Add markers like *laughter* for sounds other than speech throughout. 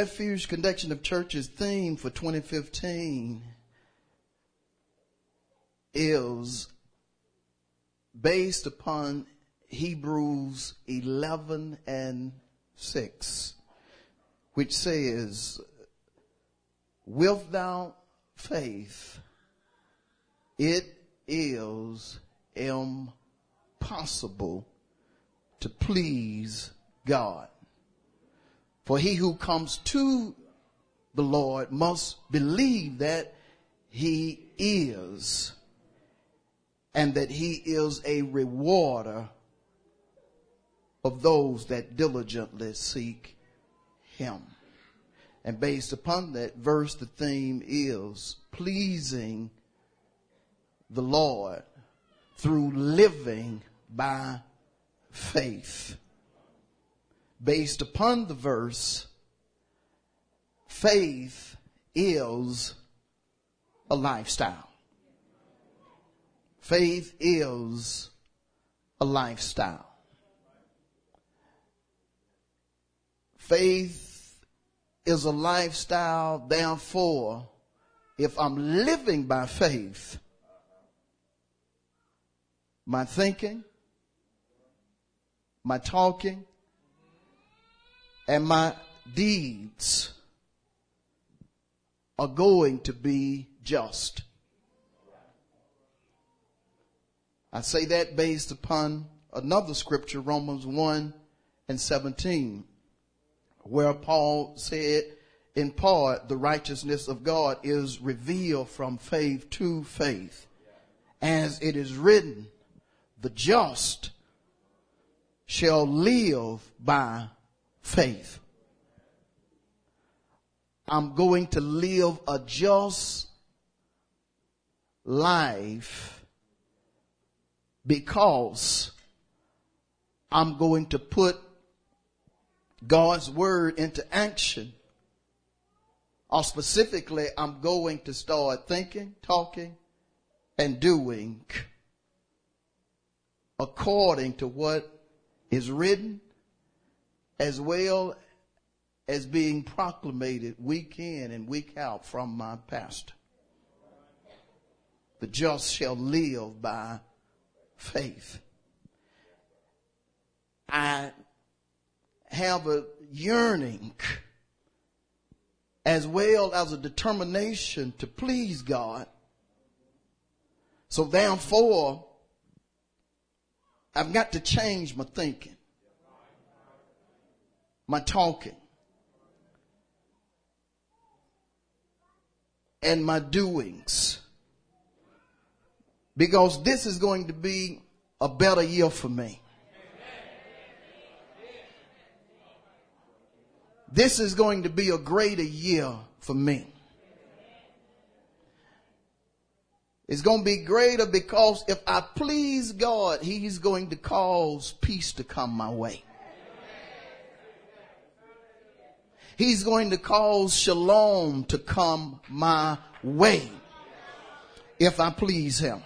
Refuge Connection of Churches theme for 2015 is based upon Hebrews 11 and 6, which says, Without faith, it is impossible to please God. For he who comes to the Lord must believe that he is and that he is a rewarder of those that diligently seek him. And based upon that verse, the theme is pleasing the Lord through living by faith. Based upon the verse, faith is a lifestyle. Faith is a lifestyle. Faith is a lifestyle, therefore, if I'm living by faith, my thinking, my talking, and my deeds are going to be just. I say that based upon another scripture, Romans 1 and 17 where Paul said, in part, the righteousness of God is revealed from faith to faith. As it is written, the just shall live by faith. I'm going to live a just life because I'm going to put God's word into action. Or specifically, I'm going to start thinking, talking, and doing according to what is written, as well as being proclamated week in and week out from my pastor. The just shall live by faith. I have a yearning as well as a determination to please God. So therefore, I've got to change my thinking, my talking, and my doings. Because this is going to be a better year for me. This is going to be a greater year for me. It's going to be greater because if I please God, He's going to cause peace to come my way. He's going to cause shalom to come my way if I please Him.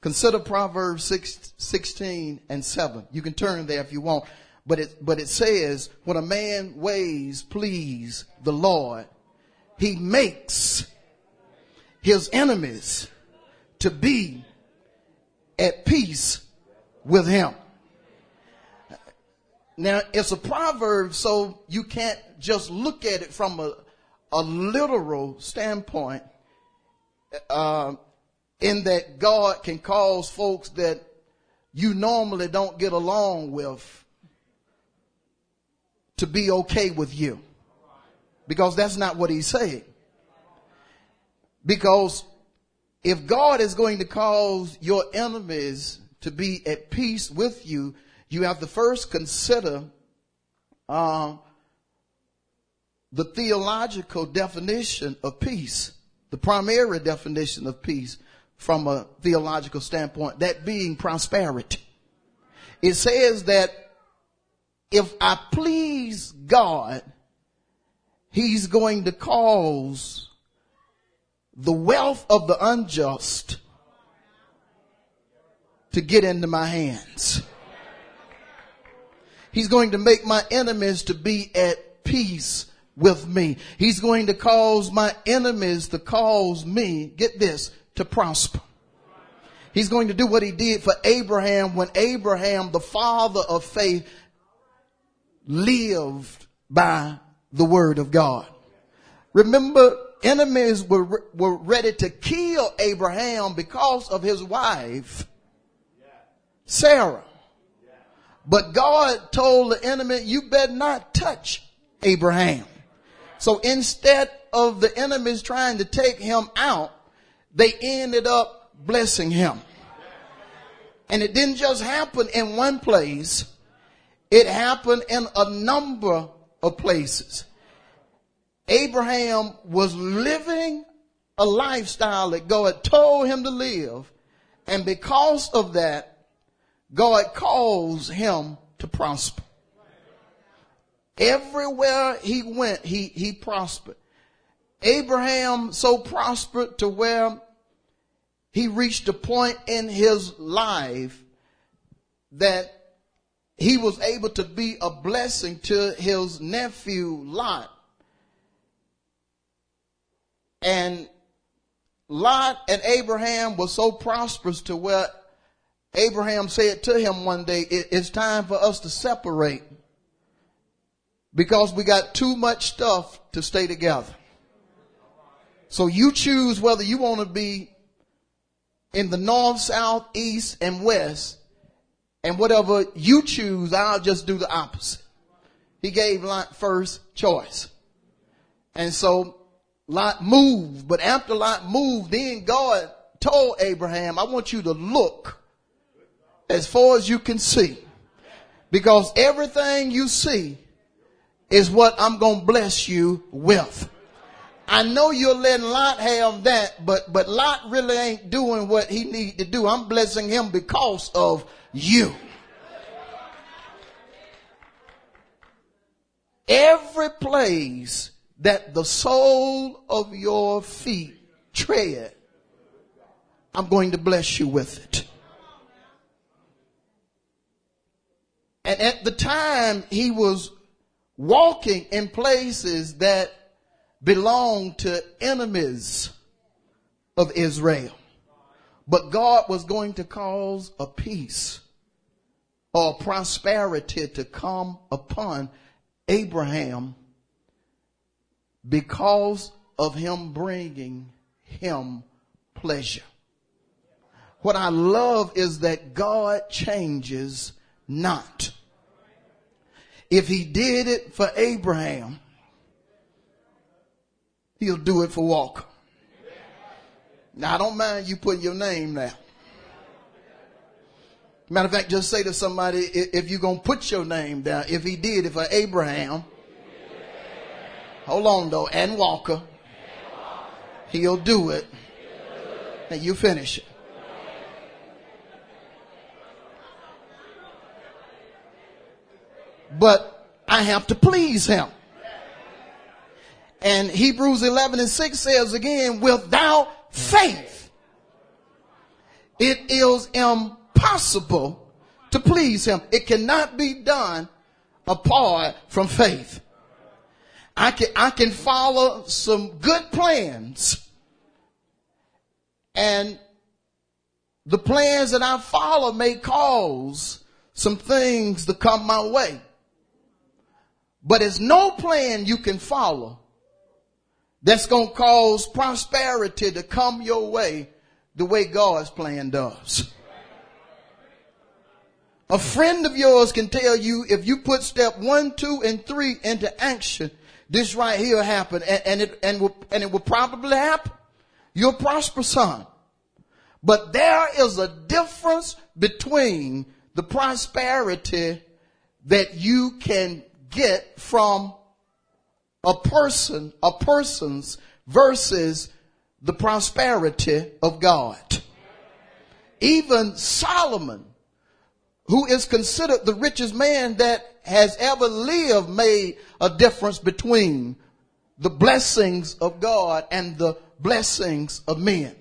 Consider Proverbs 6, 16 and 7. You can turn there if you want. But it, but it says, when a man ways please the Lord, he makes his enemies to be at peace with him. Now, it's a proverb, so you can't just look at it from a, a literal standpoint, uh, in that God can cause folks that you normally don't get along with to be okay with you. Because that's not what he's saying. Because if God is going to cause your enemies to be at peace with you, you have to first consider uh, the theological definition of peace, the primary definition of peace from a theological standpoint, that being prosperity. It says that if I please God, He's going to cause the wealth of the unjust to get into my hands. He's going to make my enemies to be at peace with me. He's going to cause my enemies to cause me, get this, to prosper. He's going to do what he did for Abraham when Abraham, the father of faith, lived by the word of God. Remember, enemies were, were ready to kill Abraham because of his wife, Sarah. But God told the enemy, you better not touch Abraham. So instead of the enemies trying to take him out, they ended up blessing him. And it didn't just happen in one place. It happened in a number of places. Abraham was living a lifestyle that God told him to live. And because of that, God calls him to prosper. Everywhere he went, he, he prospered. Abraham so prospered to where he reached a point in his life that he was able to be a blessing to his nephew Lot. And Lot and Abraham were so prosperous to where Abraham said to him one day, it's time for us to separate because we got too much stuff to stay together. So you choose whether you want to be in the north, south, east, and west. And whatever you choose, I'll just do the opposite. He gave Lot first choice. And so Lot moved. But after Lot moved, then God told Abraham, I want you to look as far as you can see. Because everything you see is what I'm going to bless you with. I know you're letting Lot have that, but, but Lot really ain't doing what he need to do. I'm blessing him because of you. Every place that the sole of your feet tread, I'm going to bless you with it. And at the time, he was walking in places that belonged to enemies of Israel. But God was going to cause a peace or prosperity to come upon Abraham because of him bringing him pleasure. What I love is that God changes not. If he did it for Abraham, he'll do it for Walker. Now I don't mind you putting your name there. Matter of fact, just say to somebody, if you're going to put your name down, if he did it for Abraham, hold on though, and Walker, he'll do it. And you finish it. But I have to please him. And Hebrews 11 and 6 says again, without faith, it is impossible to please him. It cannot be done apart from faith. I can, I can follow some good plans and the plans that I follow may cause some things to come my way. But it's no plan you can follow that's going to cause prosperity to come your way the way God's plan does. A friend of yours can tell you if you put step one, two, and three into action, this right here will happen and, and it, and, will, and it will probably happen. You'll prosper son. But there is a difference between the prosperity that you can get from a person, a person's versus the prosperity of God. Even Solomon, who is considered the richest man that has ever lived, made a difference between the blessings of God and the blessings of men.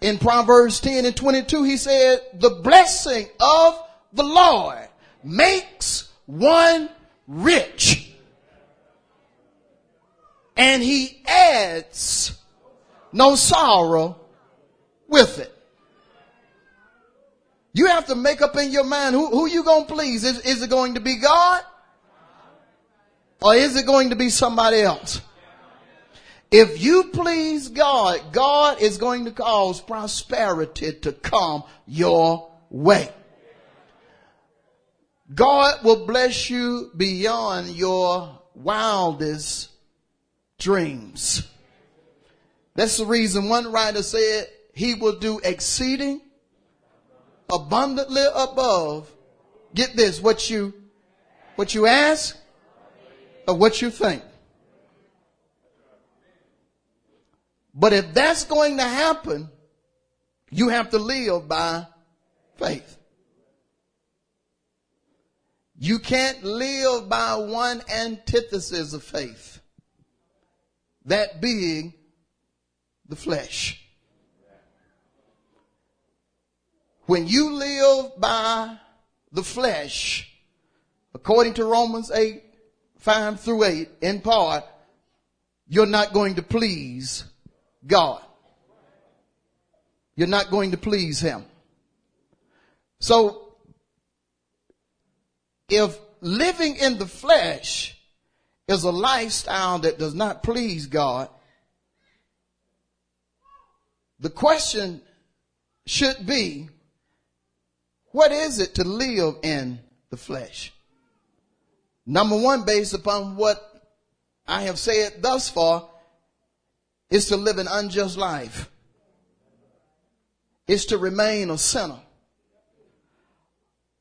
In Proverbs 10 and 22, he said, the blessing of the Lord makes one rich. And he adds no sorrow with it. You have to make up in your mind who, who you gonna please. Is, is it going to be God? Or is it going to be somebody else? If you please God, God is going to cause prosperity to come your way. God will bless you beyond your wildest dreams. That's the reason one writer said he will do exceeding abundantly above. Get this, what you, what you ask or what you think. But if that's going to happen, you have to live by faith. You can't live by one antithesis of faith. That being the flesh. When you live by the flesh, according to Romans 8, 5 through 8, in part, you're not going to please God. You're not going to please Him. So, if living in the flesh is a lifestyle that does not please God, the question should be, what is it to live in the flesh? Number one, based upon what I have said thus far, is to live an unjust life. Is to remain a sinner.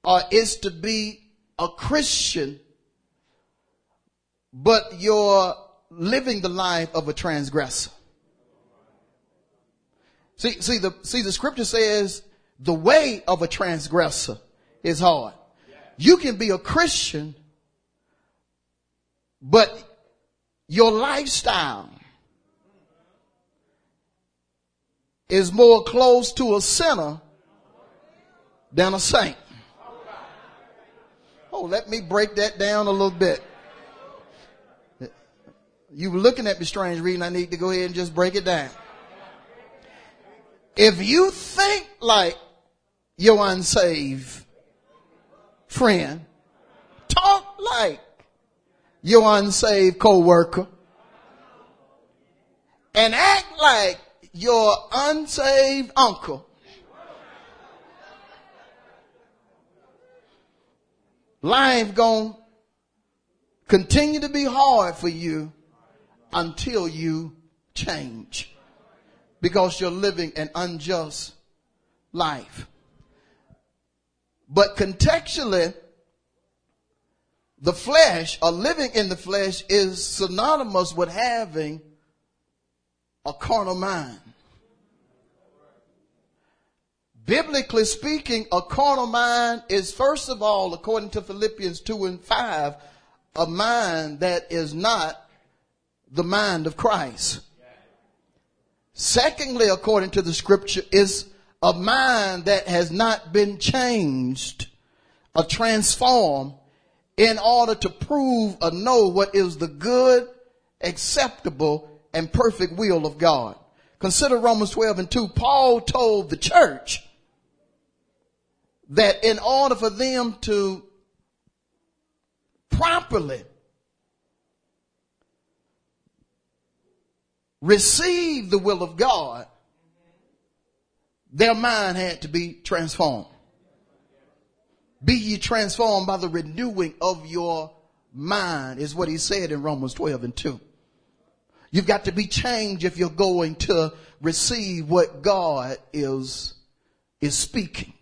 Or is to be a Christian, but you're living the life of a transgressor. See, see the, see the scripture says the way of a transgressor is hard. You can be a Christian, but your lifestyle is more close to a sinner than a saint. Oh, let me break that down a little bit. You were looking at me strange reading. I need to go ahead and just break it down. If you think like your unsaved friend, talk like your unsaved co-worker, and act like your unsaved uncle, life gonna continue to be hard for you until you change because you're living an unjust life. But contextually, the flesh or living in the flesh is synonymous with having a carnal mind. Biblically speaking, a carnal mind is first of all, according to Philippians 2 and 5, a mind that is not the mind of Christ. Secondly, according to the scripture, is a mind that has not been changed or transformed in order to prove or know what is the good, acceptable, and perfect will of God. Consider Romans 12 and 2. Paul told the church that in order for them to properly receive the will of God, their mind had to be transformed. Be ye transformed by the renewing of your mind is what he said in Romans 12 and 2. You've got to be changed if you're going to receive what God is, is speaking.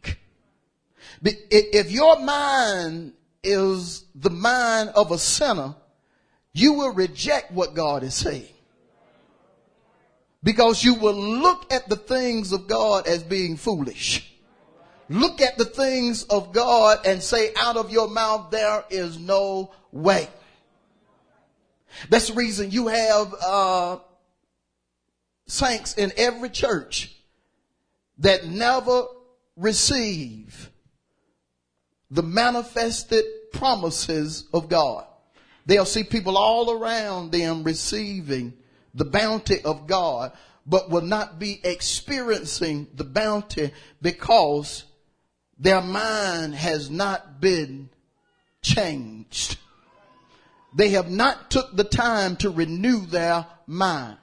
If your mind is the mind of a sinner, you will reject what God is saying. Because you will look at the things of God as being foolish. Look at the things of God and say out of your mouth, there is no way. That's the reason you have, uh, saints in every church that never receive the manifested promises of God. They'll see people all around them receiving the bounty of God, but will not be experiencing the bounty because their mind has not been changed. They have not took the time to renew their mind.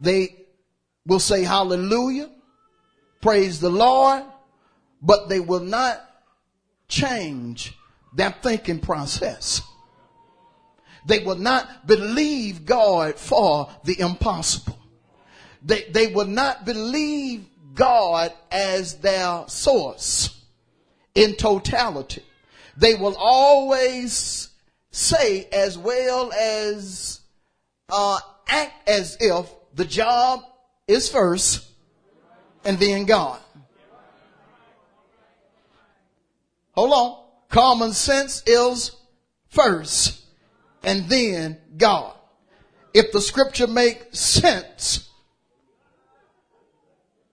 They will say hallelujah, praise the Lord, but they will not change their thinking process. They will not believe God for the impossible. They, they will not believe God as their source in totality. They will always say as well as uh, act as if the job is first and then God. Hold on. Common sense is first and then God. If the scripture makes sense,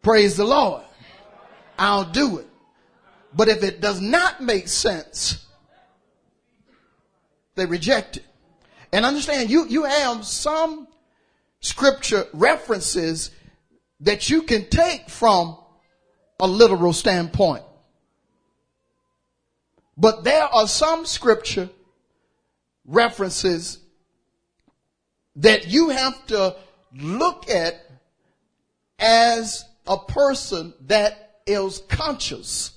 praise the Lord. I'll do it. But if it does not make sense, they reject it. And understand, you, you have some scripture references that you can take from a literal standpoint. But there are some scripture references that you have to look at as a person that is conscious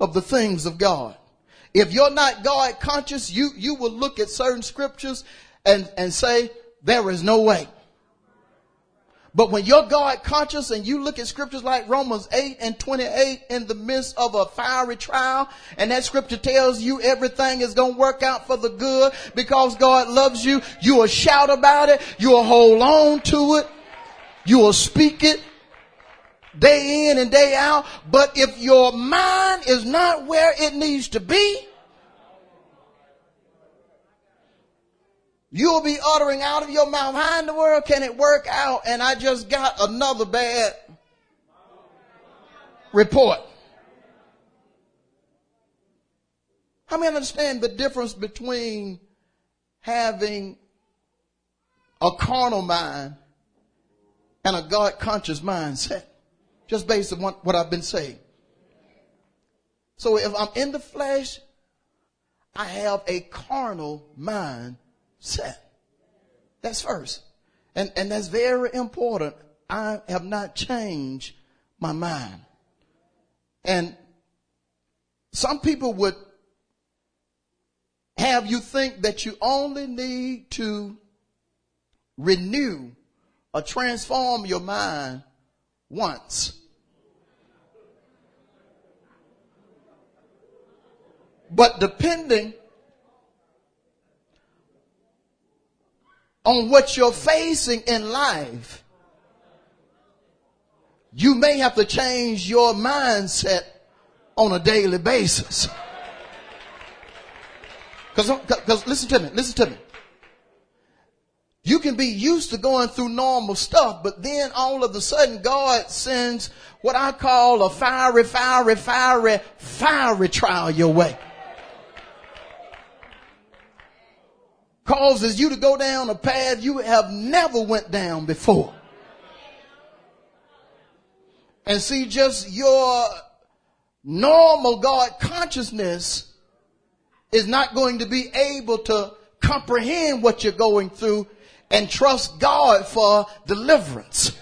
of the things of God. If you're not God conscious, you, you will look at certain scriptures and, and say, there is no way. But when you're God conscious and you look at scriptures like Romans 8 and 28 in the midst of a fiery trial, and that scripture tells you everything is going to work out for the good because God loves you, you will shout about it, you will hold on to it, you will speak it day in and day out. But if your mind is not where it needs to be, You'll be uttering out of your mouth, how in the world can it work out? And I just got another bad report. How many understand the difference between having a carnal mind and a God conscious mindset? Just based on what, I've been saying. So if I'm in the flesh, I have a carnal mind set. That's first. And, and that's very important. I have not changed my mind. And some people would have you think that you only need to renew or transform your mind once. But depending on what you're facing in life, you may have to change your mindset on a daily basis. *laughs* Cause, cause listen to me, listen to me. You can be used to going through normal stuff, but then all of a sudden God sends what I call a fiery, fiery, fiery, fiery trial your way. Causes you to go down a path you have never went down before. And see just your normal God consciousness is not going to be able to comprehend what you're going through and trust God for deliverance.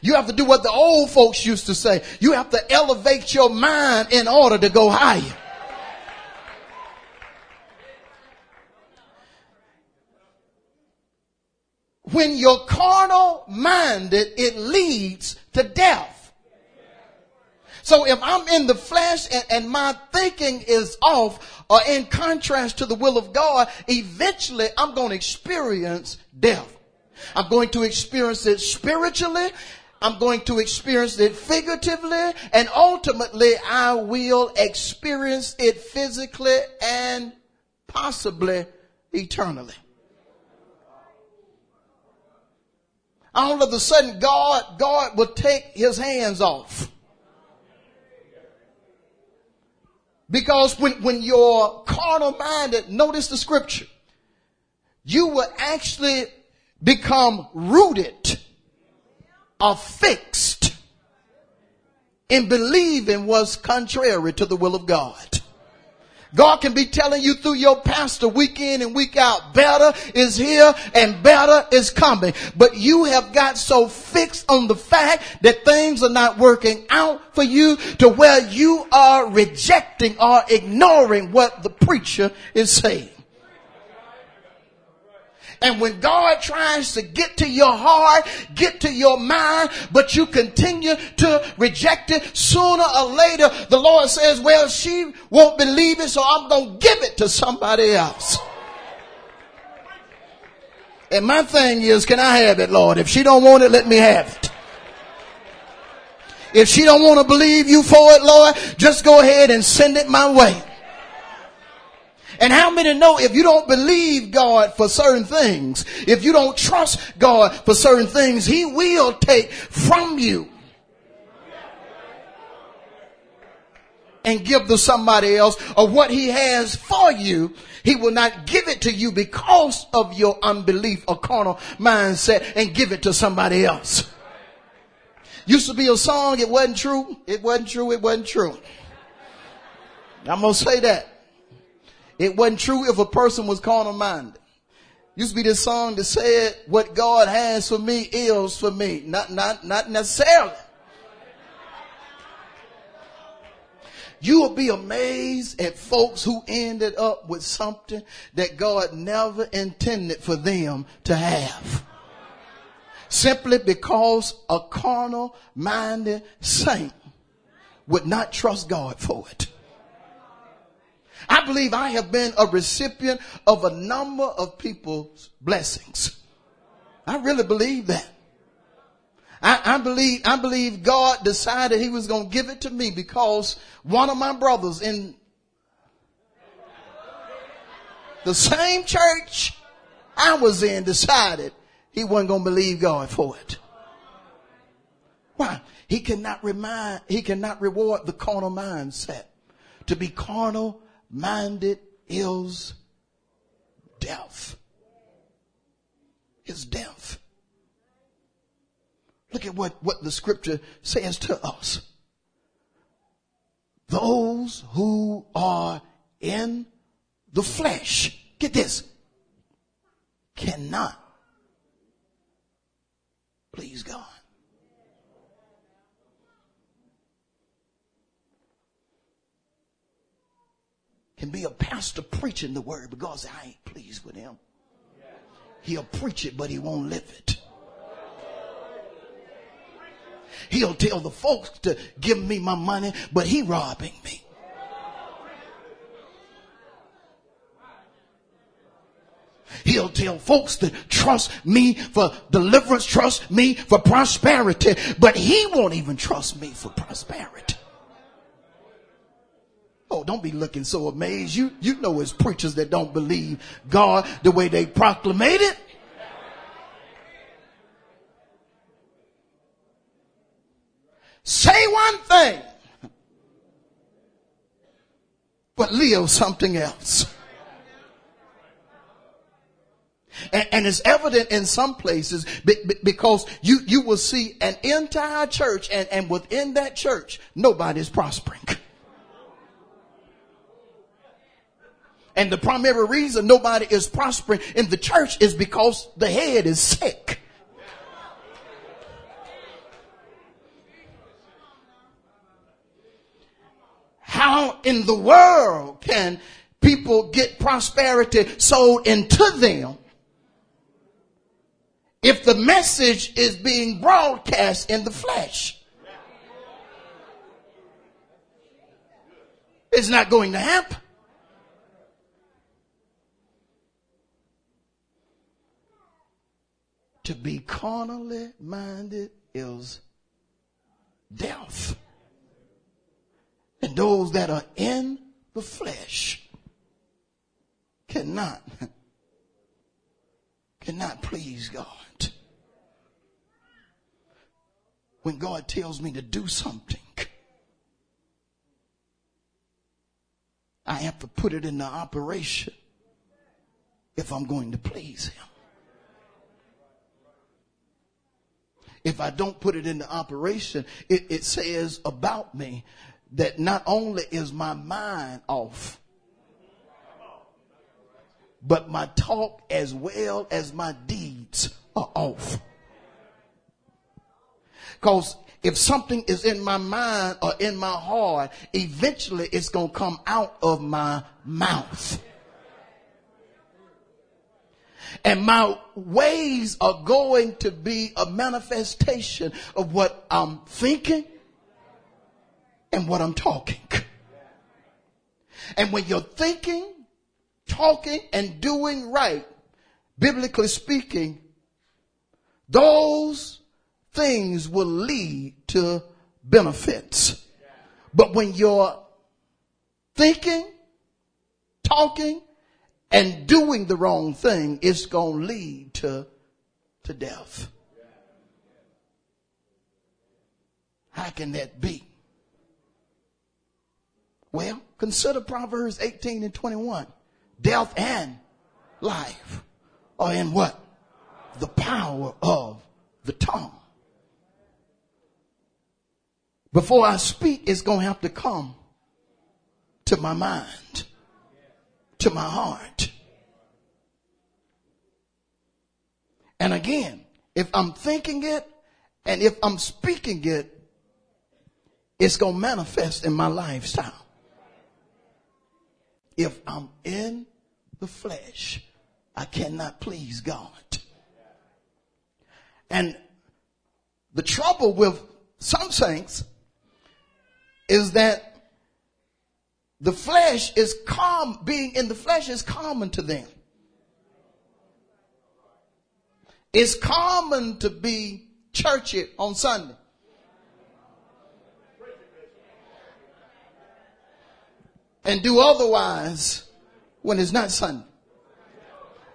You have to do what the old folks used to say. You have to elevate your mind in order to go higher. When you're carnal minded, it leads to death. So if I'm in the flesh and, and, my thinking is off or in contrast to the will of God, eventually I'm going to experience death. I'm going to experience it spiritually. I'm going to experience it figuratively and ultimately I will experience it physically and possibly eternally. All of a sudden God, God will take his hands off. Because when, when you're carnal minded, notice the scripture, you will actually become rooted or fixed in believing what's contrary to the will of God. God can be telling you through your pastor week in and week out, better is here and better is coming. But you have got so fixed on the fact that things are not working out for you to where you are rejecting or ignoring what the preacher is saying. And when God tries to get to your heart, get to your mind, but you continue to reject it, sooner or later the Lord says, well, she won't believe it, so I'm going to give it to somebody else. And my thing is, can I have it, Lord? If she don't want it, let me have it. If she don't want to believe you for it, Lord, just go ahead and send it my way. And how many know if you don't believe God for certain things, if you don't trust God for certain things, He will take from you and give to somebody else or what He has for you. He will not give it to you because of your unbelief or carnal mindset and give it to somebody else. Used to be a song, it wasn't true, it wasn't true, it wasn't true. I'm gonna say that. It wasn't true if a person was carnal minded. Used to be this song that said, what God has for me is for me. Not, not, not necessarily. You will be amazed at folks who ended up with something that God never intended for them to have. Simply because a carnal minded saint would not trust God for it. I believe I have been a recipient of a number of people's blessings. I really believe that. I, I, believe, I believe God decided he was going to give it to me because one of my brothers in the same church I was in decided he wasn't going to believe God for it. Why? He cannot remind, he cannot reward the carnal mindset. To be carnal minded is death. Is death. Look at what, what the scripture says to us. Those who are in the flesh, get this, cannot please God. Can be a pastor preaching the word because I ain't pleased with him. He'll preach it, but he won't live it. He'll tell the folks to give me my money, but he robbing me. He'll tell folks to trust me for deliverance, trust me for prosperity, but he won't even trust me for prosperity. Oh, don't be looking so amazed. You, you know it's preachers that don't believe God the way they proclamate it. Say one thing, but live something else. And, and, it's evident in some places because you, you will see an entire church and, and within that church, nobody's prospering. *laughs* And the primary reason nobody is prospering in the church is because the head is sick. How in the world can people get prosperity sold into them if the message is being broadcast in the flesh? It's not going to happen. To be carnally minded is death. And those that are in the flesh cannot, cannot please God. When God tells me to do something, I have to put it into operation if I'm going to please Him. If I don't put it into operation, it, it says about me that not only is my mind off, but my talk as well as my deeds are off. Cause if something is in my mind or in my heart, eventually it's going to come out of my mouth. And my ways are going to be a manifestation of what I'm thinking and what I'm talking. And when you're thinking, talking, and doing right, biblically speaking, those things will lead to benefits. But when you're thinking, talking, and doing the wrong thing, it's going to lead to, to death. How can that be? Well, consider Proverbs 18 and 21. Death and life are in what? The power of the tongue. Before I speak, it's going to have to come to my mind, to my heart. And again, if I'm thinking it and if I'm speaking it, it's going to manifest in my lifestyle. If I'm in the flesh, I cannot please God. And the trouble with some saints is that the flesh is calm, being in the flesh is common to them. It's common to be churchy on Sunday. And do otherwise when it's not Sunday.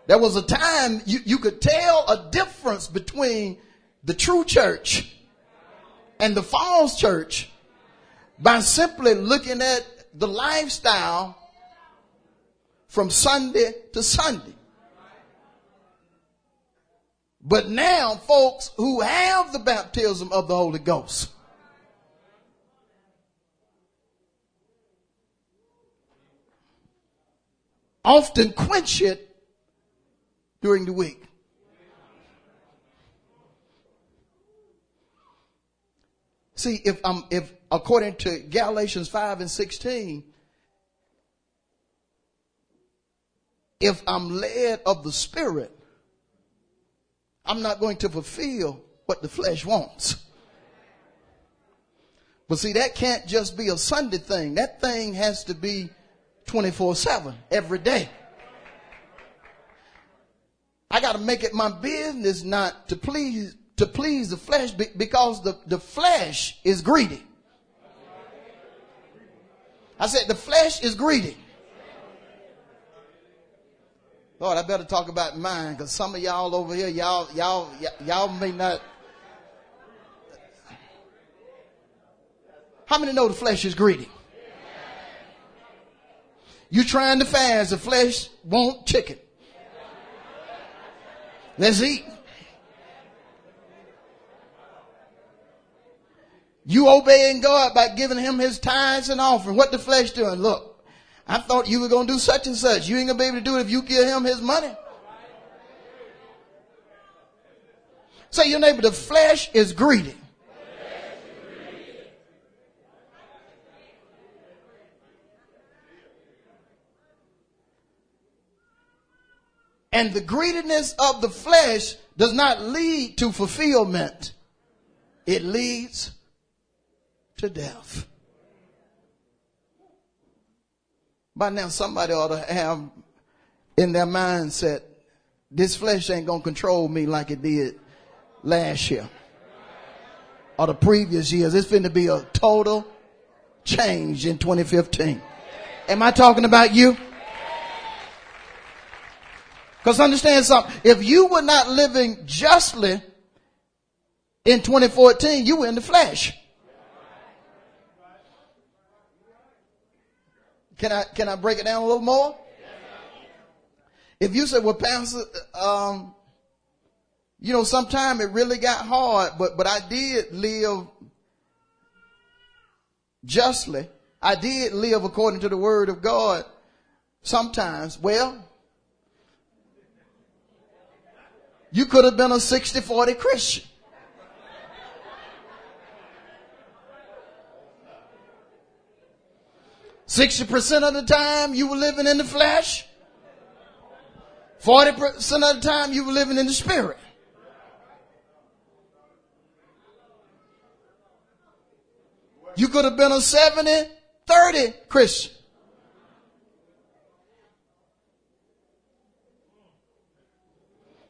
There was a time you, you could tell a difference between the true church and the false church by simply looking at the lifestyle from Sunday to Sunday. But now folks who have the baptism of the Holy Ghost often quench it during the week. See, if I'm, if according to Galatians 5 and 16, if I'm led of the Spirit, I'm not going to fulfill what the flesh wants. But see, that can't just be a Sunday thing. That thing has to be 24 7 every day. I got to make it my business not to please to please the flesh because the, the flesh is greedy. I said the flesh is greedy. Lord, I better talk about mine because some of y'all over here, y'all, y'all, y'all may not. How many know the flesh is greedy? You trying to fast, the flesh won't chicken. Let's eat. You obeying God by giving him his tithes and offering. What the flesh doing? Look, I thought you were going to do such and such. You ain't going to be able to do it if you give him his money. Say your neighbor, the flesh is greedy. And the greediness of the flesh does not lead to fulfillment. It leads to death. By now somebody ought to have in their mindset, this flesh ain't gonna control me like it did last year or the previous years. It's going to be a total change in 2015. Am I talking about you? Because understand something. If you were not living justly in 2014, you were in the flesh. Can I, can I break it down a little more? If you say, well, Pastor, um, you know, sometimes it really got hard, but, but I did live justly. I did live according to the word of God sometimes. Well, you could have been a 60-40 Christian. Sixty percent of the time you were living in the flesh. Forty percent of the time you were living in the spirit. You could have been a 70, 30 Christian.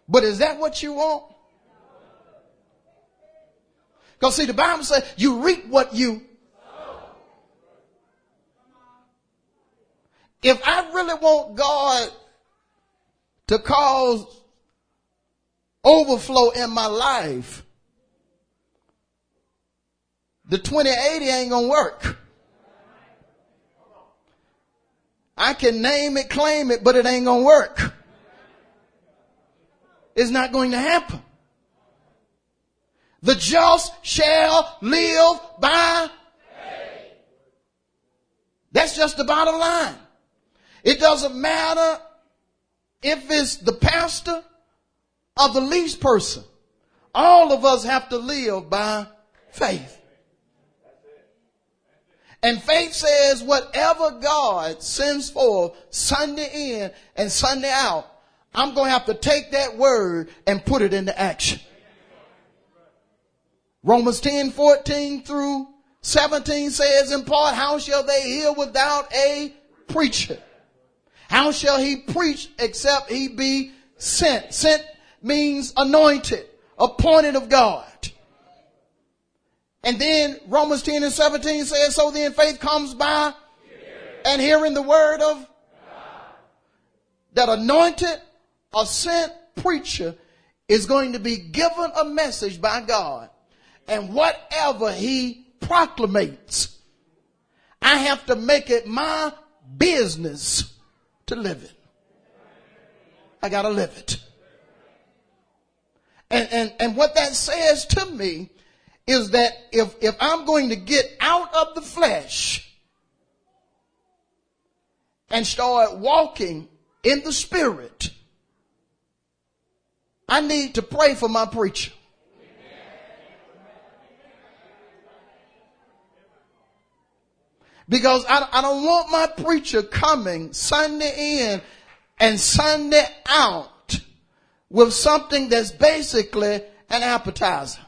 But is that what you want? Because see, the Bible says you reap what you. If I really want God to cause overflow in my life, the 2080 ain't gonna work. I can name it, claim it, but it ain't gonna work. It's not going to happen. The just shall live by faith. That's just the bottom line. It doesn't matter if it's the pastor or the least person. All of us have to live by faith. And faith says whatever God sends forth Sunday in and Sunday out, I'm going to have to take that word and put it into action. Romans 10, 14 through 17 says in part, how shall they hear without a preacher? How shall he preach except he be sent? Sent means anointed, appointed of God. And then Romans 10 and 17 says, so then faith comes by and hearing the word of. That anointed or sent preacher is going to be given a message by God. And whatever he proclamates, I have to make it my business to live it. I gotta live it. And, and, and what that says to me is that if, if I'm going to get out of the flesh and start walking in the spirit, I need to pray for my preacher. Because I, I don't want my preacher coming Sunday in and Sunday out with something that's basically an appetizer.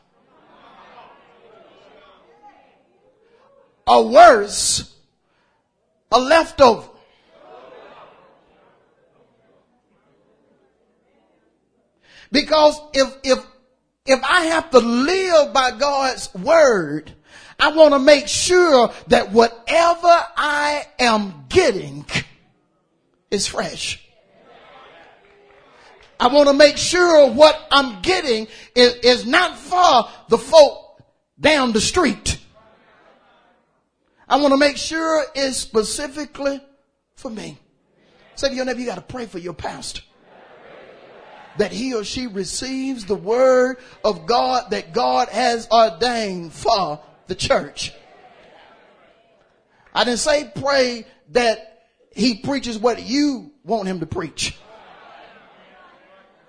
or worse, a leftover. Because if, if, if I have to live by God's word, I want to make sure that whatever I am getting is fresh. I want to make sure what I'm getting is, is not for the folk down the street. I want to make sure it's specifically for me. Say to your neighbor, you got to pray for your pastor. That he or she receives the word of God that God has ordained for the church. I didn't say pray that he preaches what you want him to preach.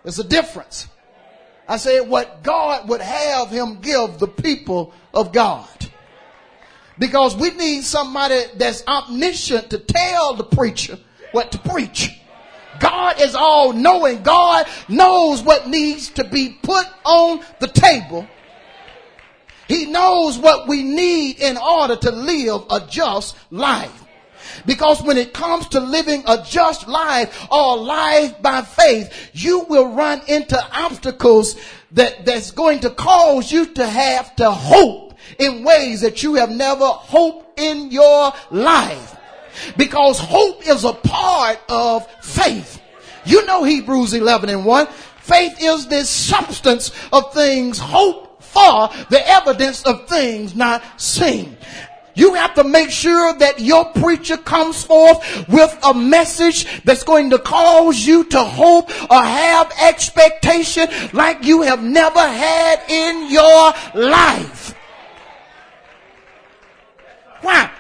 There's a difference. I said what God would have him give the people of God. Because we need somebody that's omniscient to tell the preacher what to preach. God is all knowing. God knows what needs to be put on the table. He knows what we need in order to live a just life. Because when it comes to living a just life or life by faith, you will run into obstacles that, that's going to cause you to have to hope in ways that you have never hoped in your life. Because hope is a part of faith. You know Hebrews 11 and 1. Faith is this substance of things hoped for, the evidence of things not seen. You have to make sure that your preacher comes forth with a message that's going to cause you to hope or have expectation like you have never had in your life. Why?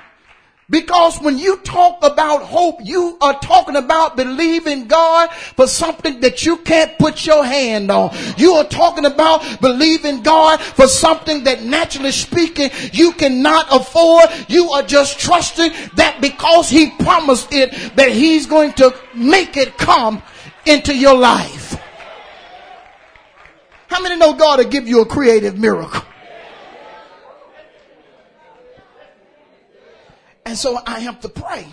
Because when you talk about hope, you are talking about believing God for something that you can't put your hand on. You are talking about believing God for something that naturally speaking you cannot afford. You are just trusting that because He promised it that He's going to make it come into your life. How many know God will give you a creative miracle? And so I have to pray.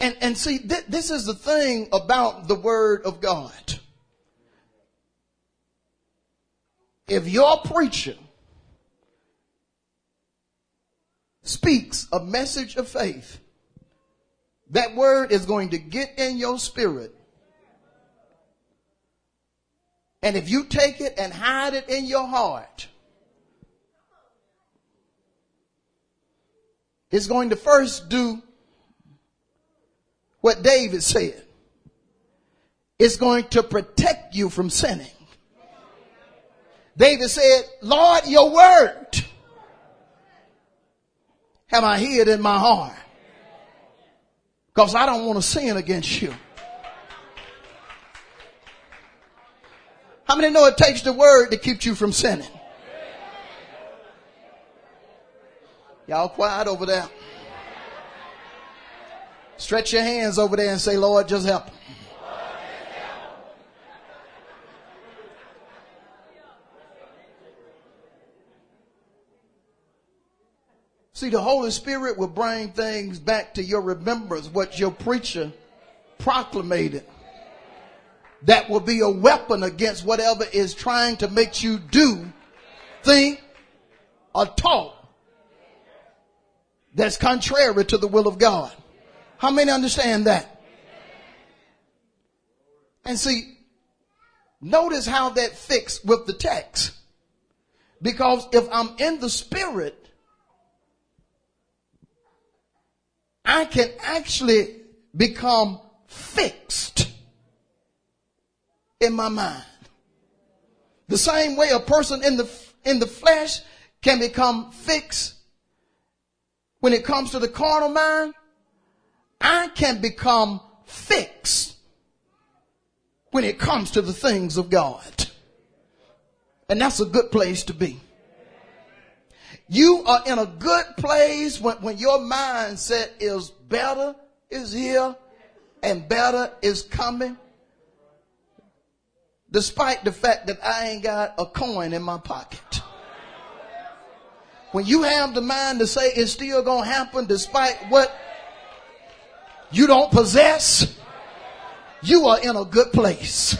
And, and see, th- this is the thing about the word of God. If your preacher speaks a message of faith, that word is going to get in your spirit. And if you take it and hide it in your heart, is going to first do what David said. It's going to protect you from sinning. David said, Lord, your word have I hid in my heart because I don't want to sin against you. How many know it takes the word to keep you from sinning? Y'all quiet over there. Stretch your hands over there and say, Lord, just help. See, the Holy Spirit will bring things back to your remembrance, what your preacher proclamated. That will be a weapon against whatever is trying to make you do, think, or talk that's contrary to the will of God. How many understand that? And see, notice how that fits with the text. Because if I'm in the spirit, I can actually become fixed in my mind. The same way a person in the, in the flesh can become fixed when it comes to the carnal mind, I can become fixed when it comes to the things of God. And that's a good place to be. You are in a good place when, when your mindset is better is here and better is coming. Despite the fact that I ain't got a coin in my pocket. When you have the mind to say it's still going to happen despite what you don't possess, you are in a good place.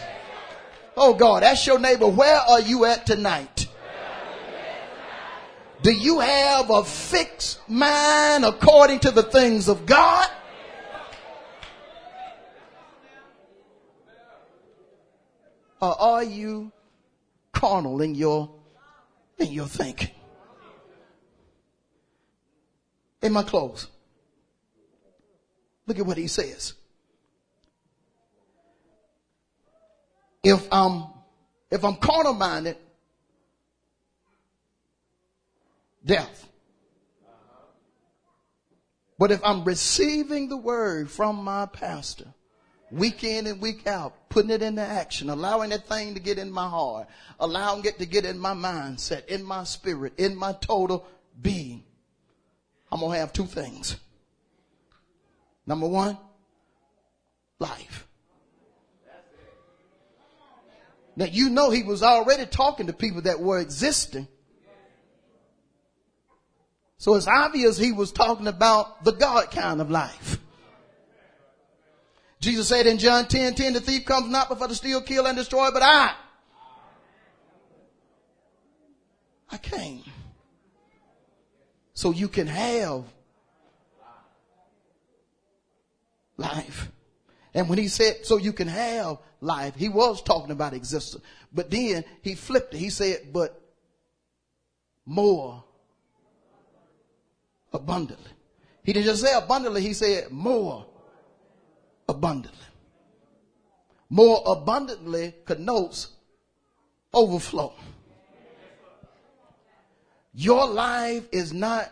Oh God, ask your neighbor, where are you at tonight? Do you have a fixed mind according to the things of God? Or are you carnal in your, in your thinking? In my clothes. Look at what he says. If I'm, if I'm carnal minded, death. But if I'm receiving the word from my pastor, week in and week out, putting it into action, allowing that thing to get in my heart, allowing it to get in my mindset, in my spirit, in my total being, I'm going to have two things. Number one, life. Now you know he was already talking to people that were existing. So it's obvious he was talking about the God kind of life. Jesus said in John 10, 10, the thief comes not but for to steal, kill, and destroy, but I. I came. So you can have life. And when he said, so you can have life, he was talking about existence. But then he flipped it. He said, but more abundantly. He didn't just say abundantly, he said more abundantly. More abundantly connotes overflow. Your life is not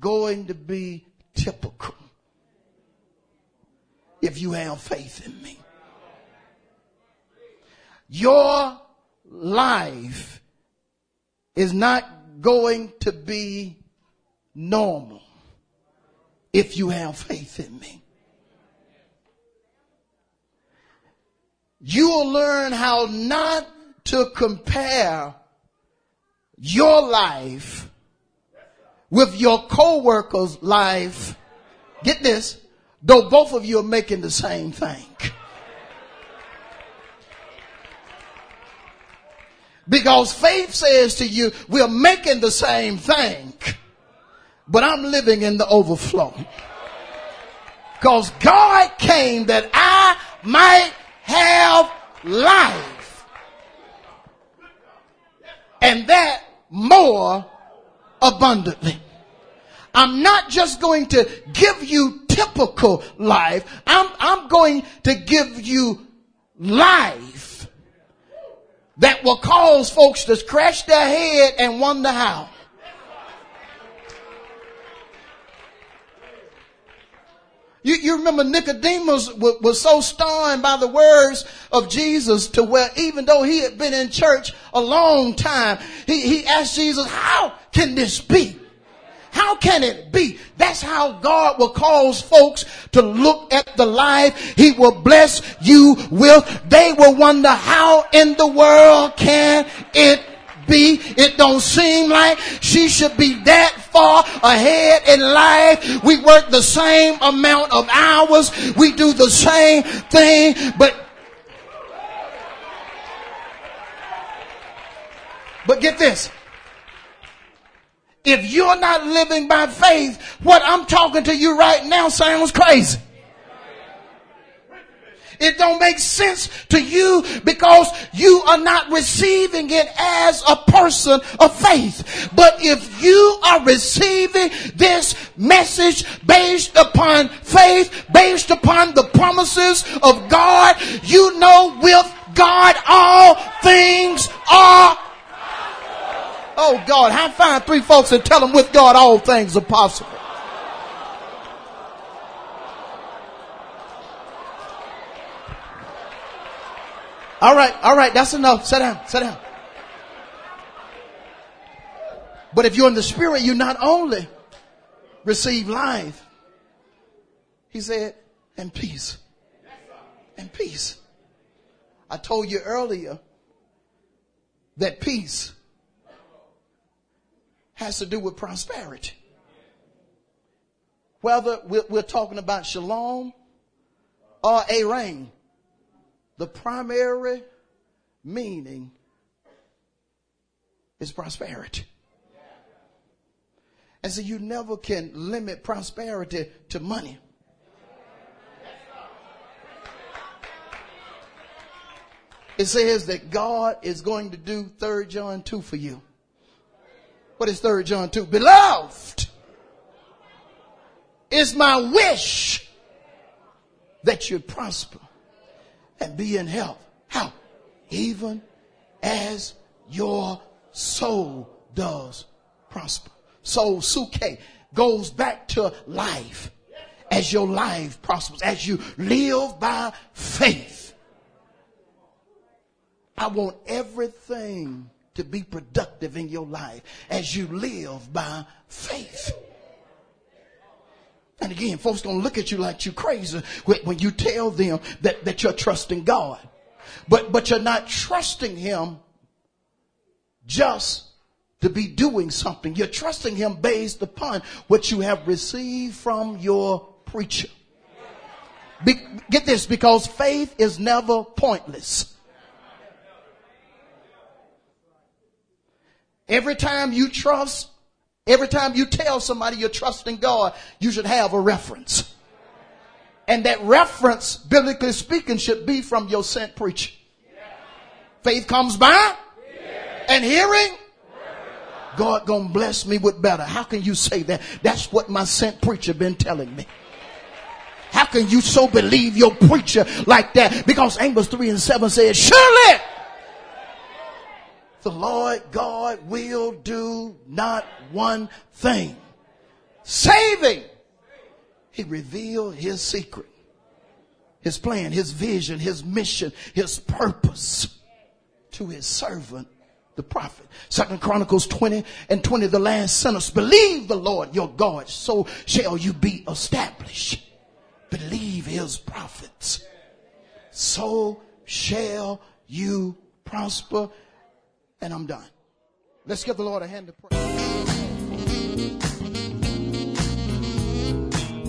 going to be typical if you have faith in me. Your life is not going to be normal if you have faith in me. You will learn how not to compare your life with your co-worker's life. Get this, though both of you are making the same thing. Because faith says to you, we're making the same thing, but I'm living in the overflow. Because God came that I might have life. And that more abundantly. I'm not just going to give you typical life. I'm, I'm going to give you life that will cause folks to scratch their head and wonder how. You, you remember Nicodemus was, was so stunned by the words of Jesus to where even though he had been in church a long time, he, he asked Jesus, how can this be? How can it be? That's how God will cause folks to look at the life He will bless you with. They will wonder how in the world can it be. It don't seem like she should be that far ahead in life. We work the same amount of hours. We do the same thing, but But get this. If you're not living by faith, what I'm talking to you right now sounds crazy. It don't make sense to you because you are not receiving it as a person of faith. But if you are receiving this message based upon faith, based upon the promises of God, you know with God all things are Oh God, how find three folks and tell them with God all things are possible. All right, all right, that's enough. Sit down, sit down. But if you're in the spirit, you not only receive life, he said, and peace. And peace. I told you earlier that peace has to do with prosperity. Whether we're, talking about shalom or eirene, the primary meaning is prosperity. And so you never can limit prosperity to money. It says that God is going to do 3 John 2 for you. What is 3 John 2? Beloved, is my wish that you prosper and be in health. How? Even as your soul does prosper. Soul, psuche, goes back to life as your life prospers, as you live by faith. I want everything to be productive in your life as you live by faith. And again, folks don't look at you like you're crazy when you tell them that, that you're trusting God. But, but you're not trusting Him just to be doing something. You're trusting him based upon what you have received from your preacher. Be, get this, because faith is never pointless. Every time you trust, every time you tell somebody you're trusting God, you should have a reference. And that reference, biblically speaking, should be from your sent preacher. Faith comes by and hearing. God gonna bless me with better. How can you say that? That's what my sent preacher been telling me. How can you so believe your preacher like that? Because Amos 3 and 7 says, surely the Lord God will do not one thing. Saving. He revealed his secret, his plan, his vision, his mission, his purpose to his servant, the prophet. Second Chronicles 20 and 20, the last sentence. Believe the Lord your God, so shall you be established. Believe his prophets. So shall you prosper. And I'm done. Let's give the Lord a hand to pray.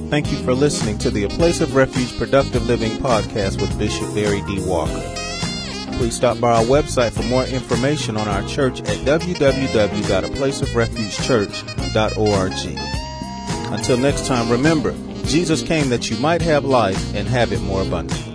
Thank you for listening to the A Place of Refuge Productive Living podcast with Bishop Barry D. Walker. Please stop by our website for more information on our church at www.aplaceofrefugechurch.org. Until next time, remember, Jesus came that you might have life and have it more abundantly.